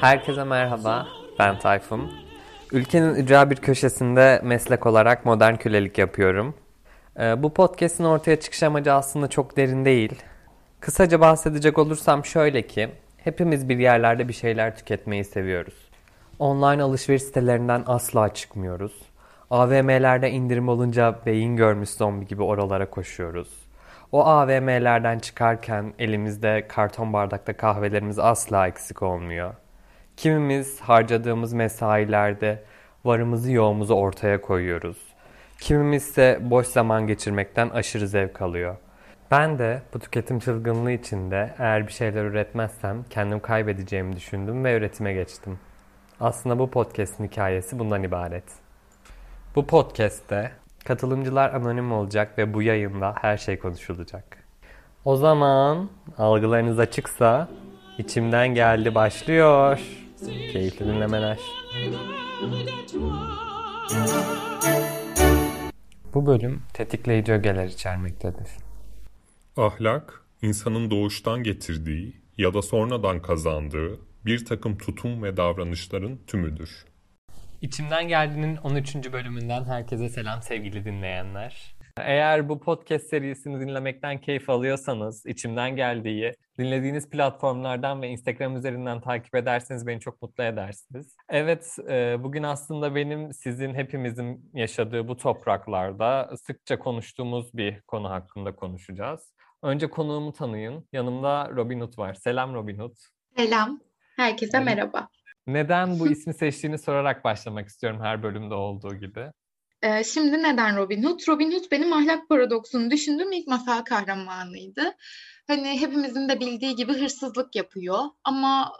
Herkese merhaba, ben Tayfun. Ülkenin ücra bir köşesinde meslek olarak modern kölelik yapıyorum. Ee, bu podcast'in ortaya çıkış amacı aslında çok derin değil. Kısaca bahsedecek olursam şöyle ki, hepimiz bir yerlerde bir şeyler tüketmeyi seviyoruz. Online alışveriş sitelerinden asla çıkmıyoruz. AVM'lerde indirim olunca beyin görmüş zombi gibi oralara koşuyoruz. O AVM'lerden çıkarken elimizde karton bardakta kahvelerimiz asla eksik olmuyor. Kimimiz harcadığımız mesailerde varımızı yoğumuzu ortaya koyuyoruz. Kimimiz ise boş zaman geçirmekten aşırı zevk alıyor. Ben de bu tüketim çılgınlığı içinde eğer bir şeyler üretmezsem kendim kaybedeceğimi düşündüm ve üretime geçtim. Aslında bu podcast'in hikayesi bundan ibaret. Bu podcast'te katılımcılar anonim olacak ve bu yayında her şey konuşulacak. O zaman algılarınız açıksa içimden geldi başlıyor. Keyifli dinlemeler. Bu bölüm tetikleyici ögeler içermektedir. Ahlak, insanın doğuştan getirdiği ya da sonradan kazandığı bir takım tutum ve davranışların tümüdür. İçimden Geldi'nin 13. bölümünden herkese selam sevgili dinleyenler. Eğer bu podcast serisini dinlemekten keyif alıyorsanız, içimden geldiği, dinlediğiniz platformlardan ve Instagram üzerinden takip ederseniz beni çok mutlu edersiniz. Evet, e, bugün aslında benim sizin hepimizin yaşadığı bu topraklarda sıkça konuştuğumuz bir konu hakkında konuşacağız. Önce konuğumu tanıyın. Yanımda Robin Hood var. Selam Robin Hood. Selam. Herkese merhaba. Neden bu ismi seçtiğini sorarak başlamak istiyorum her bölümde olduğu gibi. Ee, şimdi neden Robin Hood? Robin Hood benim ahlak paradoksunu düşündüğüm ilk masal kahramanıydı. Hani hepimizin de bildiği gibi hırsızlık yapıyor ama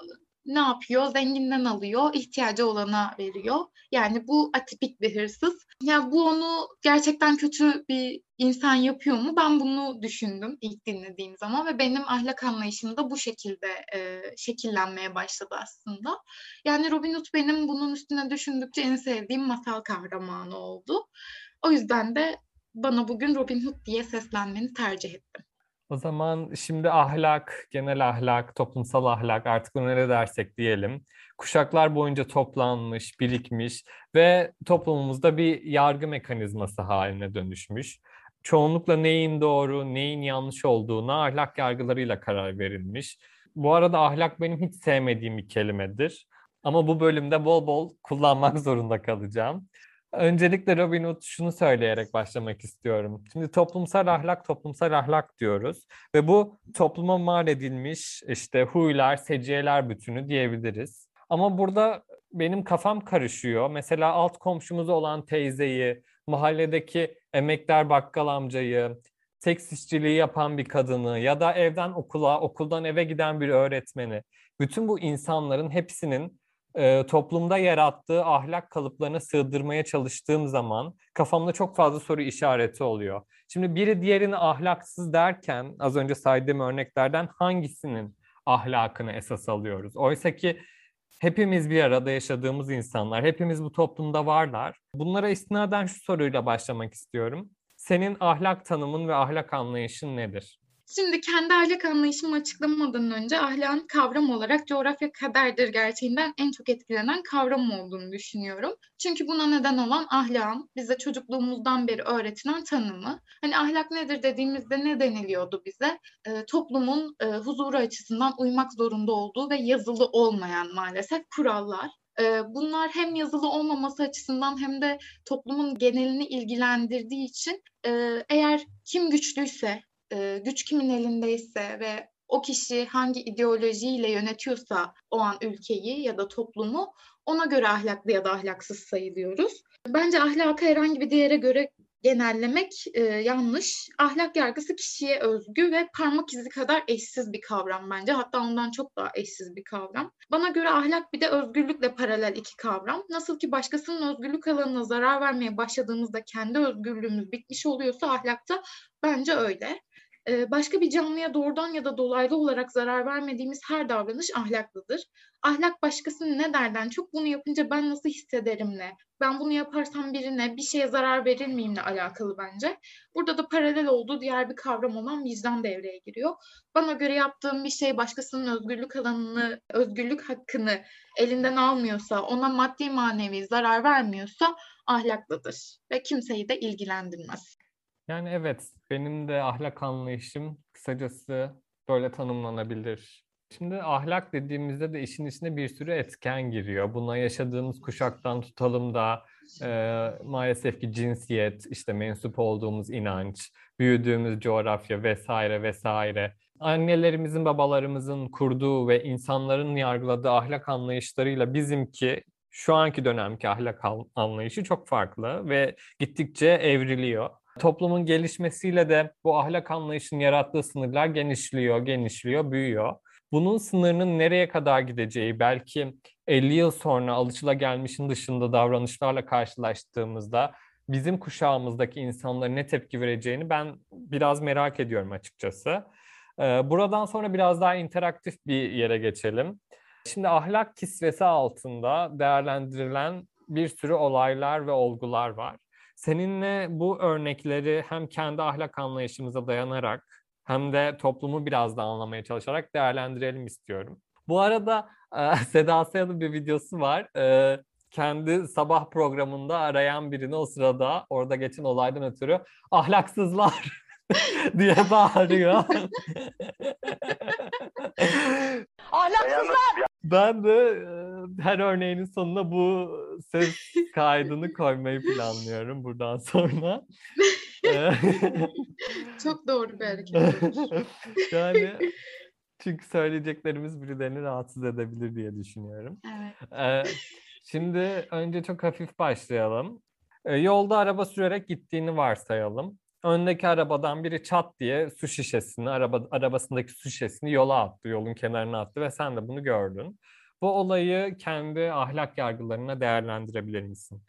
ne yapıyor? Zenginden alıyor, ihtiyacı olana veriyor. Yani bu atipik bir hırsız. Ya bu onu gerçekten kötü bir insan yapıyor mu? Ben bunu düşündüm ilk dinlediğim zaman ve benim ahlak anlayışım da bu şekilde e, şekillenmeye başladı aslında. Yani Robin Hood benim bunun üstüne düşündükçe en sevdiğim masal kahramanı oldu. O yüzden de bana bugün Robin Hood diye seslenmeni tercih ettim. O zaman şimdi ahlak, genel ahlak, toplumsal ahlak artık bunu ne dersek diyelim. Kuşaklar boyunca toplanmış, birikmiş ve toplumumuzda bir yargı mekanizması haline dönüşmüş. Çoğunlukla neyin doğru, neyin yanlış olduğuna ahlak yargılarıyla karar verilmiş. Bu arada ahlak benim hiç sevmediğim bir kelimedir. Ama bu bölümde bol bol kullanmak zorunda kalacağım. Öncelikle Robin Hood şunu söyleyerek başlamak istiyorum. Şimdi toplumsal ahlak, toplumsal ahlak diyoruz. Ve bu topluma mal edilmiş işte huylar, seciyeler bütünü diyebiliriz. Ama burada benim kafam karışıyor. Mesela alt komşumuz olan teyzeyi, mahalledeki emekler bakkal amcayı, seks işçiliği yapan bir kadını ya da evden okula, okuldan eve giden bir öğretmeni. Bütün bu insanların hepsinin e, toplumda yarattığı ahlak kalıplarına sığdırmaya çalıştığım zaman kafamda çok fazla soru işareti oluyor. Şimdi biri diğerini ahlaksız derken az önce saydığım örneklerden hangisinin ahlakını esas alıyoruz? Oysa ki hepimiz bir arada yaşadığımız insanlar, hepimiz bu toplumda varlar. Bunlara istinaden şu soruyla başlamak istiyorum. Senin ahlak tanımın ve ahlak anlayışın nedir? Şimdi kendi ahlak anlayışımı açıklamadan önce ahlakın kavram olarak coğrafya kaderdir gerçeğinden en çok etkilenen kavram olduğunu düşünüyorum. Çünkü buna neden olan ahlakın bize çocukluğumuzdan beri öğretilen tanımı. Hani ahlak nedir dediğimizde ne deniliyordu bize? E, toplumun e, huzuru açısından uymak zorunda olduğu ve yazılı olmayan maalesef kurallar. Bunlar hem yazılı olmaması açısından hem de toplumun genelini ilgilendirdiği için eğer kim güçlüyse e, güç kimin elindeyse ve o kişi hangi ideolojiyle yönetiyorsa o an ülkeyi ya da toplumu ona göre ahlaklı ya da ahlaksız sayılıyoruz. Bence ahlakı herhangi bir değere göre genellemek e, yanlış. Ahlak yargısı kişiye özgü ve parmak izi kadar eşsiz bir kavram bence. Hatta ondan çok daha eşsiz bir kavram. Bana göre ahlak bir de özgürlükle paralel iki kavram. Nasıl ki başkasının özgürlük alanına zarar vermeye başladığımızda kendi özgürlüğümüz bitmiş oluyorsa ahlakta bence öyle. Başka bir canlıya doğrudan ya da dolaylı olarak zarar vermediğimiz her davranış ahlaklıdır. Ahlak başkasının ne derden çok bunu yapınca ben nasıl hissederim ne? Ben bunu yaparsam birine bir şeye zarar verir miyimle alakalı bence. Burada da paralel olduğu diğer bir kavram olan vicdan devreye giriyor. Bana göre yaptığım bir şey başkasının özgürlük alanını, özgürlük hakkını elinden almıyorsa, ona maddi manevi zarar vermiyorsa ahlaklıdır ve kimseyi de ilgilendirmez. Yani evet, benim de ahlak anlayışım kısacası böyle tanımlanabilir. Şimdi ahlak dediğimizde de işin içine bir sürü etken giriyor. Buna yaşadığımız kuşaktan tutalım da e, maalesef ki cinsiyet, işte mensup olduğumuz inanç, büyüdüğümüz coğrafya vesaire vesaire. Annelerimizin, babalarımızın kurduğu ve insanların yargıladığı ahlak anlayışlarıyla bizimki şu anki dönemki ahlak anlayışı çok farklı ve gittikçe evriliyor. Toplumun gelişmesiyle de bu ahlak anlayışının yarattığı sınırlar genişliyor, genişliyor, büyüyor. Bunun sınırının nereye kadar gideceği belki 50 yıl sonra alışılagelmişin dışında davranışlarla karşılaştığımızda bizim kuşağımızdaki insanların ne tepki vereceğini ben biraz merak ediyorum açıkçası. Buradan sonra biraz daha interaktif bir yere geçelim. Şimdi ahlak kisvesi altında değerlendirilen bir sürü olaylar ve olgular var. Seninle bu örnekleri hem kendi ahlak anlayışımıza dayanarak hem de toplumu biraz da anlamaya çalışarak değerlendirelim istiyorum. Bu arada e, Seda Sayan'ın bir videosu var. E, kendi sabah programında arayan birini o sırada orada geçen olaydan ötürü ahlaksızlar diye bağırıyor. Ahlaksızlar! Ben de e, her örneğinin sonuna bu ses kaydını koymayı planlıyorum buradan sonra. Çok doğru bir hareket. yani çünkü söyleyeceklerimiz birilerini rahatsız edebilir diye düşünüyorum. Evet. Şimdi önce çok hafif başlayalım. Yolda araba sürerek gittiğini varsayalım. Öndeki arabadan biri çat diye su şişesini, araba, arabasındaki su şişesini yola attı, yolun kenarına attı ve sen de bunu gördün. Bu olayı kendi ahlak yargılarına değerlendirebilir misin?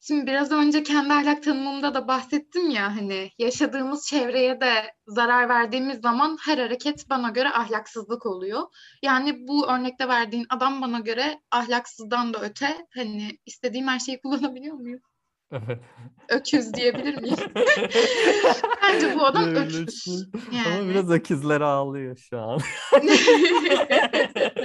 Şimdi biraz önce kendi ahlak tanımımda da bahsettim ya hani yaşadığımız çevreye de zarar verdiğimiz zaman her hareket bana göre ahlaksızlık oluyor. Yani bu örnekte verdiğin adam bana göre ahlaksızdan da öte hani istediğim her şeyi kullanabiliyor muyum? Evet. Öküz diyebilir miyim? Bence bu adam öküz. Yani. Ama biraz öküzler ağlıyor şu an.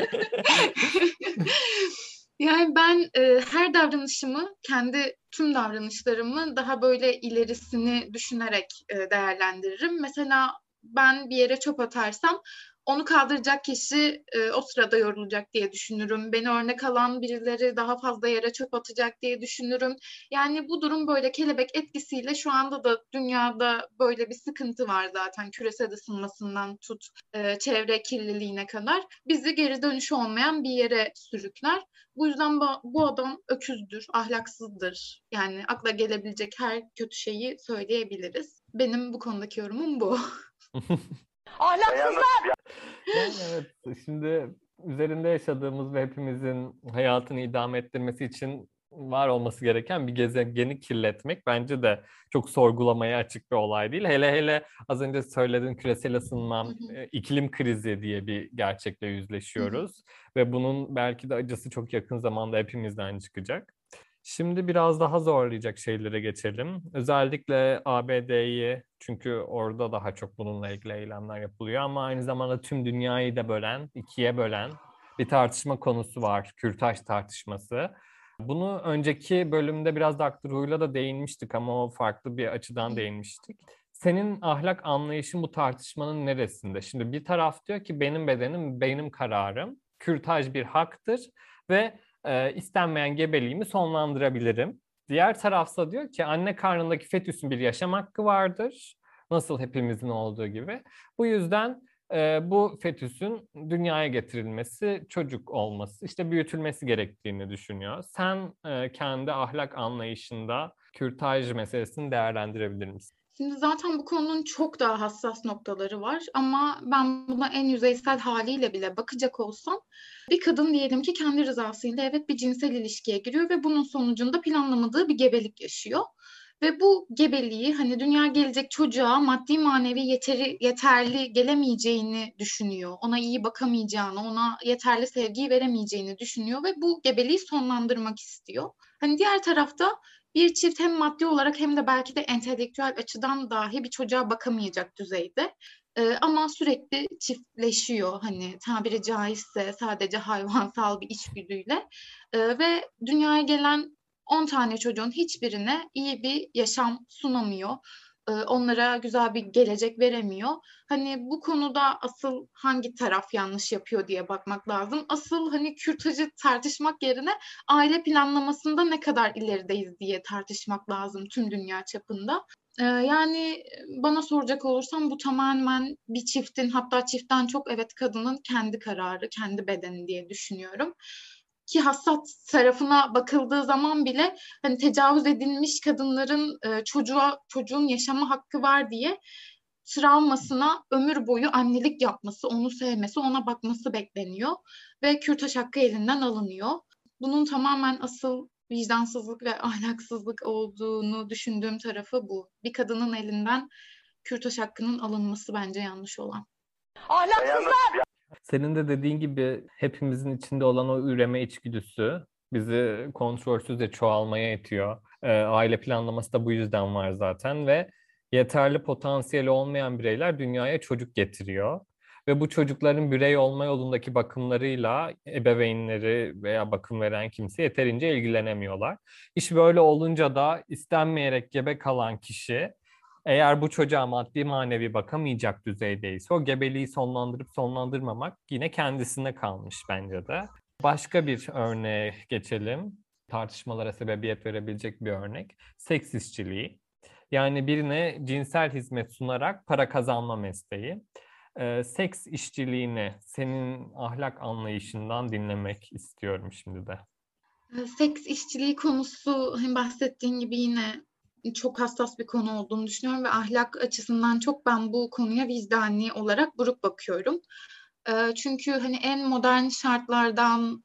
yani ben e, her davranışımı, kendi tüm davranışlarımı daha böyle ilerisini düşünerek e, değerlendiririm. Mesela ben bir yere çöp atarsam onu kaldıracak kişi e, o sırada yorulacak diye düşünürüm. Beni örnek alan birileri daha fazla yere çöp atacak diye düşünürüm. Yani bu durum böyle kelebek etkisiyle şu anda da dünyada böyle bir sıkıntı var zaten küresel ısınmasından tut e, çevre kirliliğine kadar. Bizi geri dönüşü olmayan bir yere sürükler. Bu yüzden bu, bu adam öküzdür, ahlaksızdır. Yani akla gelebilecek her kötü şeyi söyleyebiliriz. Benim bu konudaki yorumum bu. Ahlaksızlar! Yani evet, şimdi üzerinde yaşadığımız ve hepimizin hayatını idame ettirmesi için var olması gereken bir gezegeni kirletmek bence de çok sorgulamaya açık bir olay değil. Hele hele az önce söylediğin küresel ısınma, e, iklim krizi diye bir gerçekle yüzleşiyoruz. Ve bunun belki de acısı çok yakın zamanda hepimizden çıkacak. Şimdi biraz daha zorlayacak şeylere geçelim. Özellikle ABD'yi çünkü orada daha çok bununla ilgili eylemler yapılıyor ama aynı zamanda tüm dünyayı da bölen, ikiye bölen bir tartışma konusu var. Kürtaj tartışması. Bunu önceki bölümde biraz Dr. Hu'yla da değinmiştik ama o farklı bir açıdan değinmiştik. Senin ahlak anlayışın bu tartışmanın neresinde? Şimdi bir taraf diyor ki benim bedenim benim kararım. Kürtaj bir haktır ve e, istenmeyen gebeliğimi sonlandırabilirim. Diğer tarafsa diyor ki anne karnındaki fetüsün bir yaşam hakkı vardır. Nasıl hepimizin olduğu gibi. Bu yüzden e, bu fetüsün dünyaya getirilmesi, çocuk olması, işte büyütülmesi gerektiğini düşünüyor. Sen e, kendi ahlak anlayışında kürtaj meselesini değerlendirebilir misin? Şimdi zaten bu konunun çok daha hassas noktaları var ama ben buna en yüzeysel haliyle bile bakacak olsam bir kadın diyelim ki kendi rızasıyla evet bir cinsel ilişkiye giriyor ve bunun sonucunda planlamadığı bir gebelik yaşıyor. Ve bu gebeliği hani dünya gelecek çocuğa maddi manevi yeteri, yeterli gelemeyeceğini düşünüyor. Ona iyi bakamayacağını, ona yeterli sevgiyi veremeyeceğini düşünüyor ve bu gebeliği sonlandırmak istiyor. Hani diğer tarafta bir çift hem maddi olarak hem de belki de entelektüel açıdan dahi bir çocuğa bakamayacak düzeyde. Ee, ama sürekli çiftleşiyor hani tabiri caizse sadece hayvansal bir içgüdüyle ee, ve dünyaya gelen 10 tane çocuğun hiçbirine iyi bir yaşam sunamıyor. Ee, onlara güzel bir gelecek veremiyor. Hani bu konuda asıl hangi taraf yanlış yapıyor diye bakmak lazım. Asıl hani kürtajı tartışmak yerine aile planlamasında ne kadar ilerideyiz diye tartışmak lazım tüm dünya çapında. Ee, yani bana soracak olursam bu tamamen bir çiftin hatta çiftten çok evet kadının kendi kararı, kendi bedeni diye düşünüyorum ki hassas tarafına bakıldığı zaman bile hani tecavüz edilmiş kadınların e, çocuğa çocuğun yaşama hakkı var diye travmasına ömür boyu annelik yapması, onu sevmesi, ona bakması bekleniyor ve kürtaj hakkı elinden alınıyor. Bunun tamamen asıl vicdansızlık ve ahlaksızlık olduğunu düşündüğüm tarafı bu. Bir kadının elinden kürtaj hakkının alınması bence yanlış olan. Ahlaksızlar! Senin de dediğin gibi hepimizin içinde olan o üreme içgüdüsü bizi kontrolsüzce çoğalmaya itiyor. E, aile planlaması da bu yüzden var zaten ve yeterli potansiyeli olmayan bireyler dünyaya çocuk getiriyor. Ve bu çocukların birey olma yolundaki bakımlarıyla ebeveynleri veya bakım veren kimse yeterince ilgilenemiyorlar. İş böyle olunca da istenmeyerek gebe kalan kişi eğer bu çocuğa maddi manevi bakamayacak düzeydeyse o gebeliği sonlandırıp sonlandırmamak yine kendisine kalmış bence de. Başka bir örneğe geçelim. Tartışmalara sebebiyet verebilecek bir örnek. Seks işçiliği. Yani birine cinsel hizmet sunarak para kazanma mesleği. Ee, seks işçiliğini senin ahlak anlayışından dinlemek istiyorum şimdi de. Seks işçiliği konusu hani bahsettiğin gibi yine çok hassas bir konu olduğunu düşünüyorum ve ahlak açısından çok ben bu konuya vicdani olarak buruk bakıyorum. Çünkü hani en modern şartlardan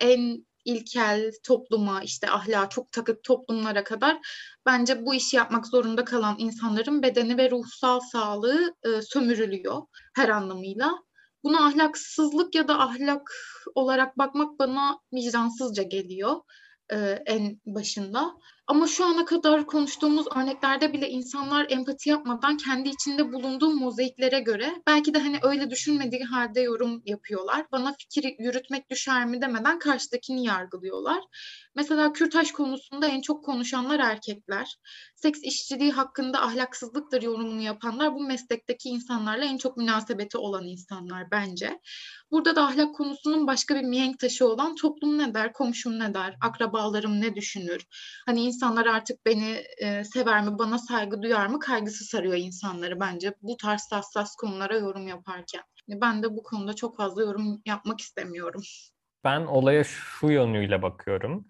en ilkel topluma işte ahlaka çok takık toplumlara kadar bence bu işi yapmak zorunda kalan insanların bedeni ve ruhsal sağlığı sömürülüyor her anlamıyla. Buna ahlaksızlık ya da ahlak olarak bakmak bana vicdansızca geliyor en başında. Ama şu ana kadar konuştuğumuz örneklerde bile insanlar empati yapmadan kendi içinde bulunduğu mozaiklere göre belki de hani öyle düşünmediği halde yorum yapıyorlar. Bana fikir yürütmek düşer mi demeden karşıdakini yargılıyorlar. Mesela kürtaj konusunda en çok konuşanlar erkekler. Seks işçiliği hakkında ahlaksızlıktır yorumunu yapanlar bu meslekteki insanlarla en çok münasebeti olan insanlar bence. Burada da ahlak konusunun başka bir mihenk taşı olan toplum ne der, komşum ne der, akrabalarım ne düşünür? Hani insanlar artık beni e, sever mi, bana saygı duyar mı kaygısı sarıyor insanları bence bu tarz hassas konulara yorum yaparken. Ben de bu konuda çok fazla yorum yapmak istemiyorum. Ben olaya şu yönüyle bakıyorum.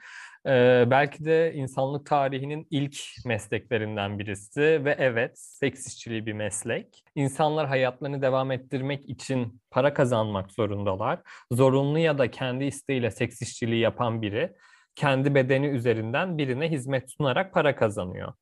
Ee, belki de insanlık tarihinin ilk mesleklerinden birisi ve evet seks işçiliği bir meslek. İnsanlar hayatlarını devam ettirmek için para kazanmak zorundalar. Zorunlu ya da kendi isteğiyle seks işçiliği yapan biri kendi bedeni üzerinden birine hizmet sunarak para kazanıyor.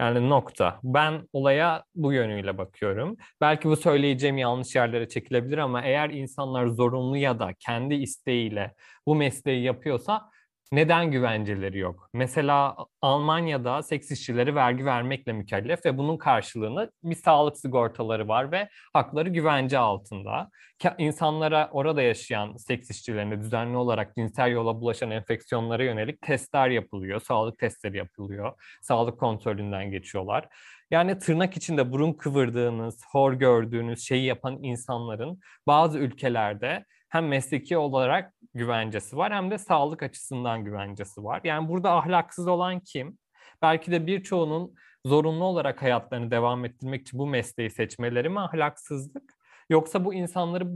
Yani nokta. Ben olaya bu yönüyle bakıyorum. Belki bu söyleyeceğim yanlış yerlere çekilebilir ama eğer insanlar zorunlu ya da kendi isteğiyle bu mesleği yapıyorsa neden güvenceleri yok? Mesela Almanya'da seks işçileri vergi vermekle mükellef ve bunun karşılığında bir sağlık sigortaları var ve hakları güvence altında. İnsanlara orada yaşayan seks işçilerine düzenli olarak cinsel yola bulaşan enfeksiyonlara yönelik testler yapılıyor, sağlık testleri yapılıyor, sağlık kontrolünden geçiyorlar. Yani tırnak içinde burun kıvırdığınız, hor gördüğünüz şeyi yapan insanların bazı ülkelerde hem mesleki olarak güvencesi var hem de sağlık açısından güvencesi var. Yani burada ahlaksız olan kim? Belki de birçoğunun zorunlu olarak hayatlarını devam ettirmek için bu mesleği seçmeleri mi ahlaksızlık? Yoksa bu insanları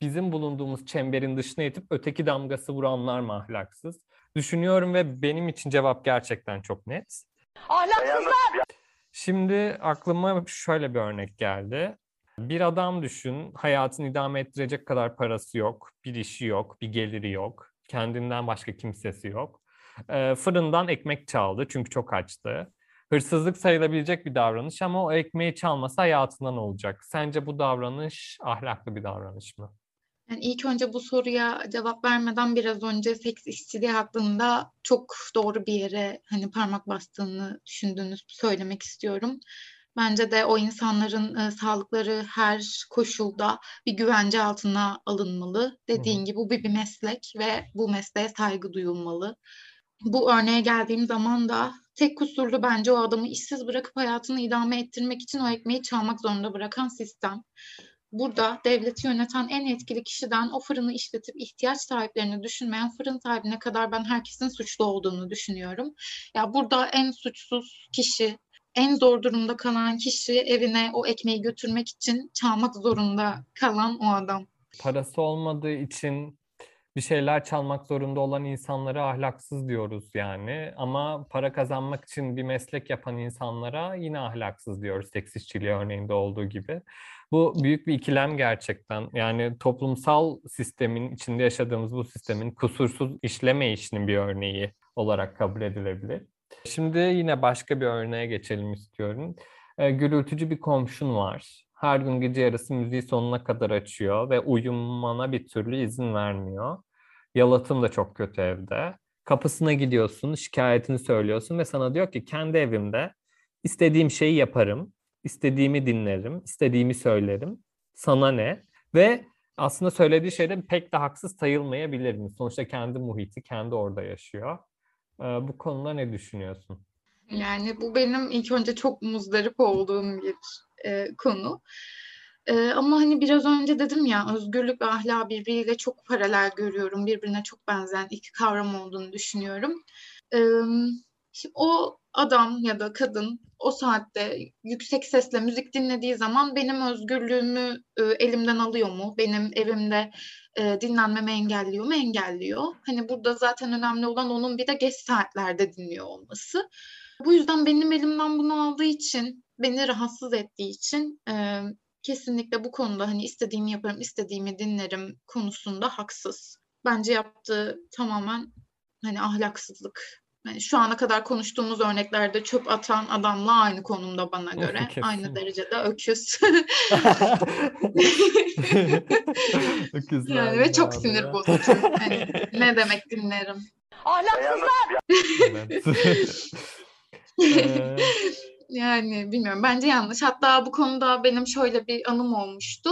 bizim bulunduğumuz çemberin dışına itip öteki damgası vuranlar mı ahlaksız? Düşünüyorum ve benim için cevap gerçekten çok net. Ahlaksızlar! Şimdi aklıma şöyle bir örnek geldi. Bir adam düşün, hayatını idame ettirecek kadar parası yok, bir işi yok, bir geliri yok, kendinden başka kimsesi yok. E, fırından ekmek çaldı çünkü çok açtı. hırsızlık sayılabilecek bir davranış ama o ekmeği çalmasa hayatından olacak. Sence bu davranış ahlaklı bir davranış mı? Yani ilk önce bu soruya cevap vermeden biraz önce seks işçiliği hakkında çok doğru bir yere hani parmak bastığını düşündüğünü söylemek istiyorum. Bence de o insanların e, sağlıkları her koşulda bir güvence altına alınmalı. Dediğin gibi bu bir, bir meslek ve bu mesleğe saygı duyulmalı. Bu örneğe geldiğim zaman da tek kusurlu bence o adamı işsiz bırakıp hayatını idame ettirmek için o ekmeği çalmak zorunda bırakan sistem. Burada devleti yöneten en etkili kişiden o fırını işletip ihtiyaç sahiplerini düşünmeyen fırın sahibine kadar ben herkesin suçlu olduğunu düşünüyorum. Ya burada en suçsuz kişi, en zor durumda kalan kişi evine o ekmeği götürmek için çalmak zorunda kalan o adam. Parası olmadığı için bir şeyler çalmak zorunda olan insanlara ahlaksız diyoruz yani. Ama para kazanmak için bir meslek yapan insanlara yine ahlaksız diyoruz seks işçiliği örneğinde olduğu gibi. Bu büyük bir ikilem gerçekten. Yani toplumsal sistemin içinde yaşadığımız bu sistemin kusursuz işlemeyişinin bir örneği olarak kabul edilebilir. Şimdi yine başka bir örneğe geçelim istiyorum. Gürültücü bir komşun var. Her gün gece yarısı müziği sonuna kadar açıyor ve uyumana bir türlü izin vermiyor. Yalıtım da çok kötü evde. Kapısına gidiyorsun, şikayetini söylüyorsun ve sana diyor ki kendi evimde istediğim şeyi yaparım, istediğimi dinlerim, istediğimi söylerim. Sana ne? Ve aslında söylediği şeyde pek de haksız sayılmayabilir mi? Sonuçta kendi muhiti, kendi orada yaşıyor. Ee, bu konuda ne düşünüyorsun? Yani bu benim ilk önce çok muzdarip olduğum bir e, konu. E, ama hani biraz önce dedim ya özgürlük ve ahlak birbiriyle çok paralel görüyorum. Birbirine çok benzeyen iki kavram olduğunu düşünüyorum. E, o adam ya da kadın o saatte yüksek sesle müzik dinlediği zaman benim özgürlüğümü e, elimden alıyor mu? Benim evimde e, dinlenmemi engelliyor mu? Engelliyor. Hani burada zaten önemli olan onun bir de geç saatlerde dinliyor olması. Bu yüzden benim elimden bunu aldığı için, beni rahatsız ettiği için e, kesinlikle bu konuda hani istediğimi yaparım, istediğimi dinlerim konusunda haksız. Bence yaptığı tamamen hani ahlaksızlık. Yani şu ana kadar konuştuğumuz örneklerde çöp atan adamla aynı konumda bana göre. Kesin. Aynı derecede öküz. Öküzler yani ve çok ya. sinir bozucu. Hani ne demek dinlerim. Ahlaksızlar. Yani bilmiyorum bence yanlış. Hatta bu konuda benim şöyle bir anım olmuştu.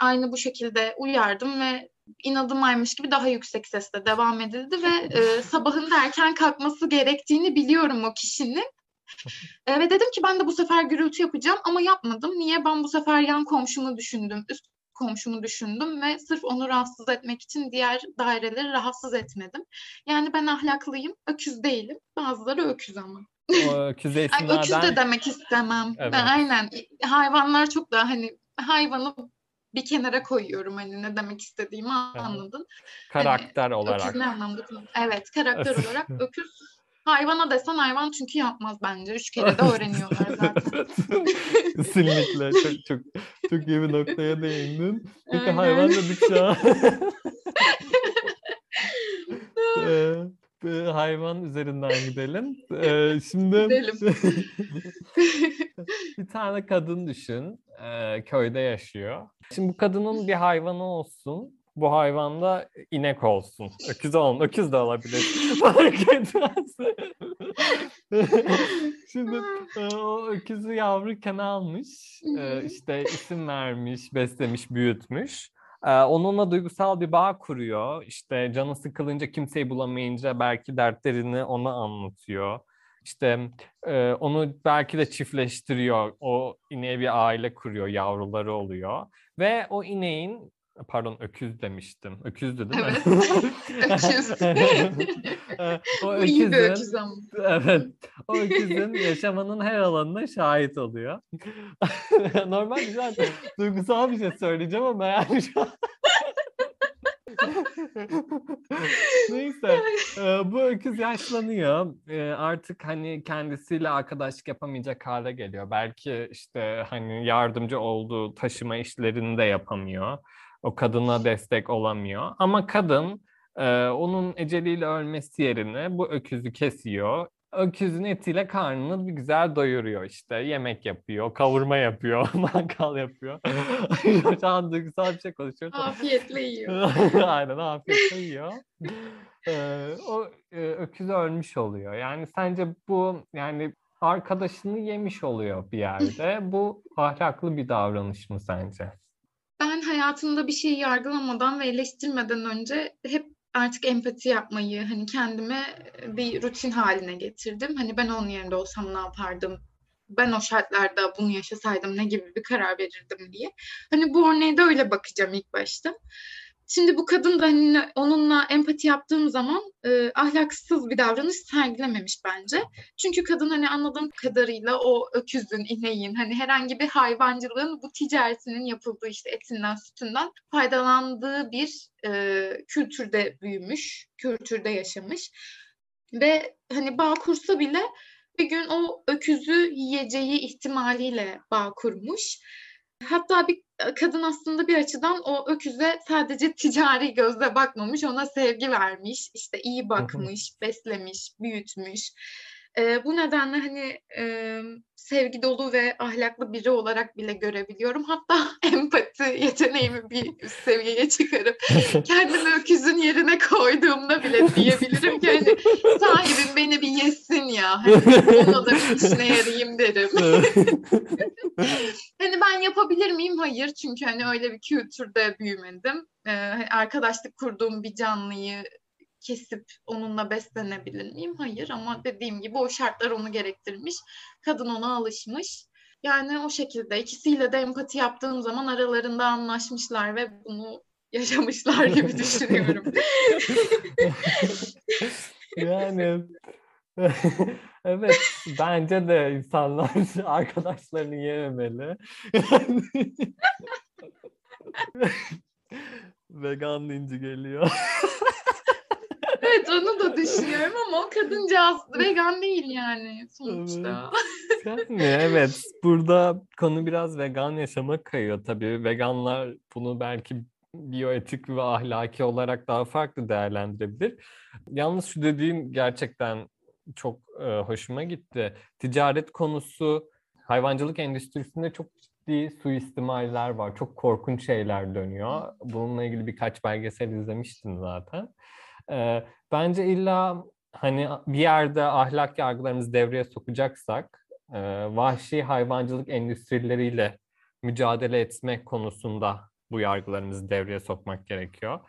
Aynı bu şekilde uyardım ve inadımaymış gibi daha yüksek sesle devam edildi ve e, sabahın erken kalkması gerektiğini biliyorum o kişinin. E, ve dedim ki ben de bu sefer gürültü yapacağım ama yapmadım. Niye? Ben bu sefer yan komşumu düşündüm, üst komşumu düşündüm ve sırf onu rahatsız etmek için diğer daireleri rahatsız etmedim. Yani ben ahlaklıyım, öküz değilim. Bazıları öküz ama. O öküz Ay, öküz de demek istemem. Evet. Ben aynen hayvanlar çok daha hani hayvanı bir kenara koyuyorum hani ne demek istediğimi anladın. karakter Öküz olarak. ne anlamda Evet karakter olarak öküz hayvana desen hayvan çünkü yapmaz bence. Üç kere de öğreniyorlar zaten. Kesinlikle çok çok çok iyi bir noktaya değindin. Peki Aynen. hayvan dedik şu an. Ee, hayvan üzerinden gidelim. Ee, şimdi Gidelim. bir tane kadın düşün. e, köyde yaşıyor. Şimdi bu kadının bir hayvanı olsun. Bu hayvan da inek olsun. Öküz olun. Öküz de olabilir. Fark etmez. Şimdi e, o öküzü yavruyken almış. E, hı. işte isim vermiş, beslemiş, büyütmüş. E, Onunla duygusal bir bağ kuruyor. İşte canı sıkılınca kimseyi bulamayınca belki dertlerini ona anlatıyor. İşte e, onu belki de çiftleştiriyor. O ineğe bir aile kuruyor, yavruları oluyor. Ve o ineğin, pardon öküz demiştim. Öküzdü değil mi? Öküz. E, o Bu iyi bir öküzün- öküz ama. Evet. O öküzün yaşamanın her alanına şahit oluyor. Normal güzel duygusal bir şey söyleyeceğim ama yani şu an... Neyse. e, bu öküz yaşlanıyor. E, artık hani kendisiyle arkadaşlık yapamayacak hale geliyor. Belki işte hani yardımcı olduğu taşıma işlerini de yapamıyor. O kadına destek olamıyor. Ama kadın e, onun eceliyle ölmesi yerine bu öküzü kesiyor öküzün etiyle karnını bir güzel doyuruyor işte. Yemek yapıyor, kavurma yapıyor, mangal yapıyor. Şu an duygusal bir şey konuşuyoruz. Afiyetle yiyor. Aynen afiyetle yiyor. Ee, o e, öküz ölmüş oluyor. Yani sence bu yani arkadaşını yemiş oluyor bir yerde. Bu ahlaklı bir davranış mı sence? Ben hayatımda bir şeyi yargılamadan ve eleştirmeden önce hep artık empati yapmayı hani kendime bir rutin haline getirdim. Hani ben onun yerinde olsam ne yapardım? Ben o şartlarda bunu yaşasaydım ne gibi bir karar verirdim diye. Hani bu örneğe de öyle bakacağım ilk başta. Şimdi bu kadın da hani onunla empati yaptığım zaman e, ahlaksız bir davranış sergilememiş bence. Çünkü kadın hani anladığım kadarıyla o öküzün, ineğin hani herhangi bir hayvancılığın bu ticaretinin yapıldığı işte etinden, sütünden faydalandığı bir e, kültürde büyümüş, kültürde yaşamış. Ve hani bağ kursa bile bir gün o öküzü yiyeceği ihtimaliyle bağ kurmuş. Hatta bir kadın aslında bir açıdan o öküze sadece ticari gözle bakmamış, ona sevgi vermiş, işte iyi bakmış, beslemiş, büyütmüş. E, bu nedenle hani e, sevgi dolu ve ahlaklı biri olarak bile görebiliyorum. Hatta empati yeteneğimi bir üst seviyeye çıkarıp kendimi öküzün yerine koyduğumda bile diyebilirim ki hani sahibim beni bir yesin ya. Hani ona da bir işine yarayayım derim. hani ben yapabilir miyim? Hayır. Çünkü hani öyle bir kültürde büyümedim. Ee, arkadaşlık kurduğum bir canlıyı kesip onunla beslenebilir miyim? Hayır ama dediğim gibi o şartlar onu gerektirmiş. Kadın ona alışmış. Yani o şekilde ikisiyle de empati yaptığım zaman aralarında anlaşmışlar ve bunu yaşamışlar gibi düşünüyorum. yani evet bence de insanlar arkadaşlarını yememeli. Vegan deyince geliyor. Evet onu da düşünüyorum ama o kadıncağız vegan değil yani sonuçta. Yani evet burada konu biraz vegan yaşama kayıyor tabii. Veganlar bunu belki biyoetik ve ahlaki olarak daha farklı değerlendirebilir. Yalnız şu dediğin gerçekten çok e, hoşuma gitti. Ticaret konusu hayvancılık endüstrisinde çok ciddi suistimaller var. Çok korkunç şeyler dönüyor. Bununla ilgili birkaç belgesel izlemiştim zaten. E, bence illa hani bir yerde ahlak yargılarımızı devreye sokacaksak e, vahşi hayvancılık endüstrileriyle mücadele etmek konusunda bu yargılarımızı devreye sokmak gerekiyor.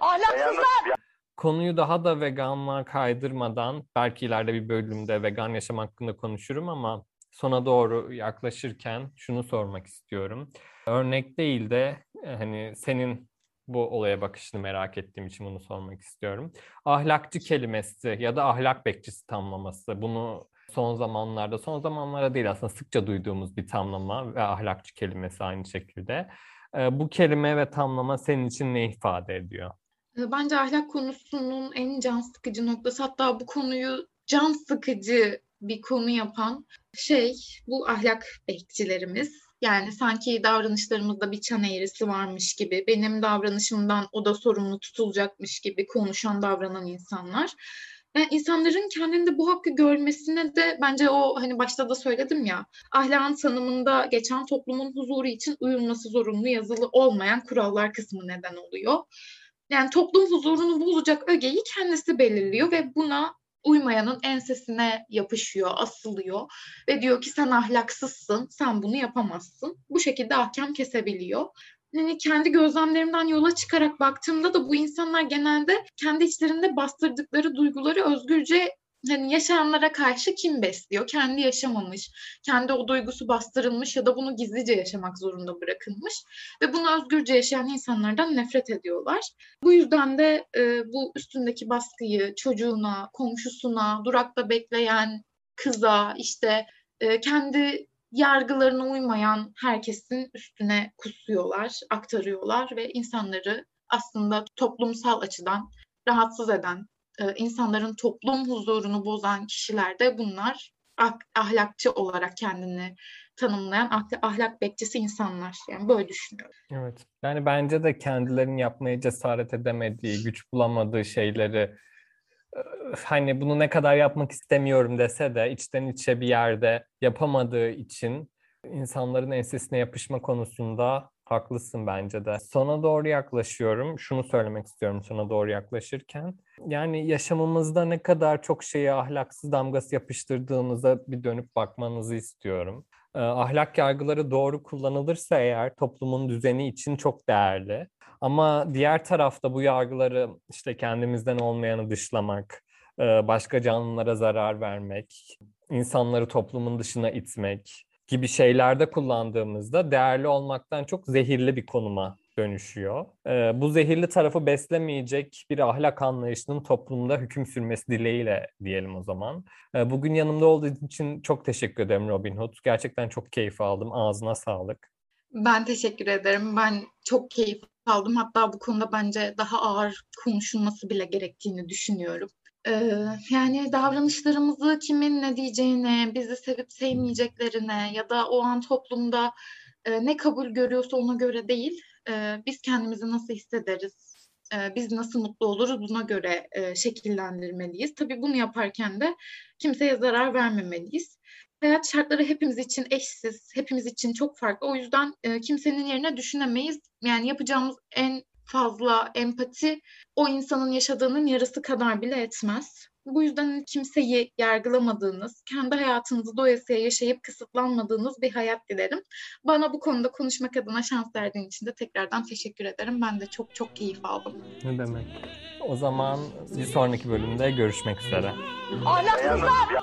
Ahlaksızlar! Konuyu daha da veganlığa kaydırmadan belki ileride bir bölümde vegan yaşam hakkında konuşurum ama sona doğru yaklaşırken şunu sormak istiyorum. Örnek değil de hani senin bu olaya bakışını merak ettiğim için bunu sormak istiyorum. Ahlakçı kelimesi ya da ahlak bekçisi tamlaması bunu son zamanlarda, son zamanlarda değil aslında sıkça duyduğumuz bir tamlama ve ahlakçı kelimesi aynı şekilde. Bu kelime ve tamlama senin için ne ifade ediyor? Bence ahlak konusunun en can sıkıcı noktası hatta bu konuyu can sıkıcı bir konu yapan şey bu ahlak bekçilerimiz. Yani sanki davranışlarımızda bir çan eğrisi varmış gibi, benim davranışımdan o da sorumlu tutulacakmış gibi konuşan, davranan insanlar. Yani insanların kendinde bu hakkı görmesine de bence o hani başta da söyledim ya ahlakın tanımında geçen toplumun huzuru için uyulması zorunlu yazılı olmayan kurallar kısmı neden oluyor. Yani toplum huzurunu bozacak ögeyi kendisi belirliyor ve buna uymayanın ensesine yapışıyor, asılıyor ve diyor ki sen ahlaksızsın, sen bunu yapamazsın. Bu şekilde ahkam kesebiliyor. Yani kendi gözlemlerimden yola çıkarak baktığımda da bu insanlar genelde kendi içlerinde bastırdıkları duyguları özgürce hani yaşayanlara karşı kim besliyor? Kendi yaşamamış, kendi o duygusu bastırılmış ya da bunu gizlice yaşamak zorunda bırakılmış ve bunu özgürce yaşayan insanlardan nefret ediyorlar. Bu yüzden de e, bu üstündeki baskıyı çocuğuna, komşusuna, durakta bekleyen kıza, işte e, kendi yargılarına uymayan herkesin üstüne kusuyorlar, aktarıyorlar ve insanları aslında toplumsal açıdan rahatsız eden, insanların toplum huzurunu bozan kişiler de bunlar ahlakçı olarak kendini tanımlayan ahlak bekçisi insanlar. Yani böyle düşünüyorum. Evet. Yani bence de kendilerinin yapmaya cesaret edemediği, güç bulamadığı şeyleri hani bunu ne kadar yapmak istemiyorum dese de içten içe bir yerde yapamadığı için insanların ensesine yapışma konusunda haklısın bence de. Sona doğru yaklaşıyorum. Şunu söylemek istiyorum sona doğru yaklaşırken. Yani yaşamımızda ne kadar çok şeye ahlaksız damgası yapıştırdığımıza bir dönüp bakmanızı istiyorum. Ahlak yargıları doğru kullanılırsa eğer toplumun düzeni için çok değerli. Ama diğer tarafta bu yargıları işte kendimizden olmayanı dışlamak, başka canlılara zarar vermek, insanları toplumun dışına itmek gibi şeylerde kullandığımızda değerli olmaktan çok zehirli bir konuma dönüşüyor. Bu zehirli tarafı beslemeyecek bir ahlak anlayışının toplumda hüküm sürmesi dileğiyle diyelim o zaman. Bugün yanımda olduğu için çok teşekkür ederim Robin Hood. Gerçekten çok keyif aldım. Ağzına sağlık. Ben teşekkür ederim. Ben çok keyif aldım. Hatta bu konuda bence daha ağır konuşulması bile gerektiğini düşünüyorum. Yani davranışlarımızı kimin ne diyeceğine, bizi sevip sevmeyeceklerine ya da o an toplumda ne kabul görüyorsa ona göre değil, biz kendimizi nasıl hissederiz, biz nasıl mutlu oluruz buna göre e, şekillendirmeliyiz. Tabii bunu yaparken de kimseye zarar vermemeliyiz. Hayat şartları hepimiz için eşsiz, hepimiz için çok farklı. O yüzden kimsenin yerine düşünemeyiz. Yani yapacağımız en fazla empati o insanın yaşadığının yarısı kadar bile etmez. Bu yüzden kimseyi yargılamadığınız, kendi hayatınızı doyasıya yaşayıp kısıtlanmadığınız bir hayat dilerim. Bana bu konuda konuşmak adına şans verdiğin için de tekrardan teşekkür ederim. Ben de çok çok keyif aldım. Ne demek? O zaman bir sonraki bölümde görüşmek üzere. Ahlaksızlar!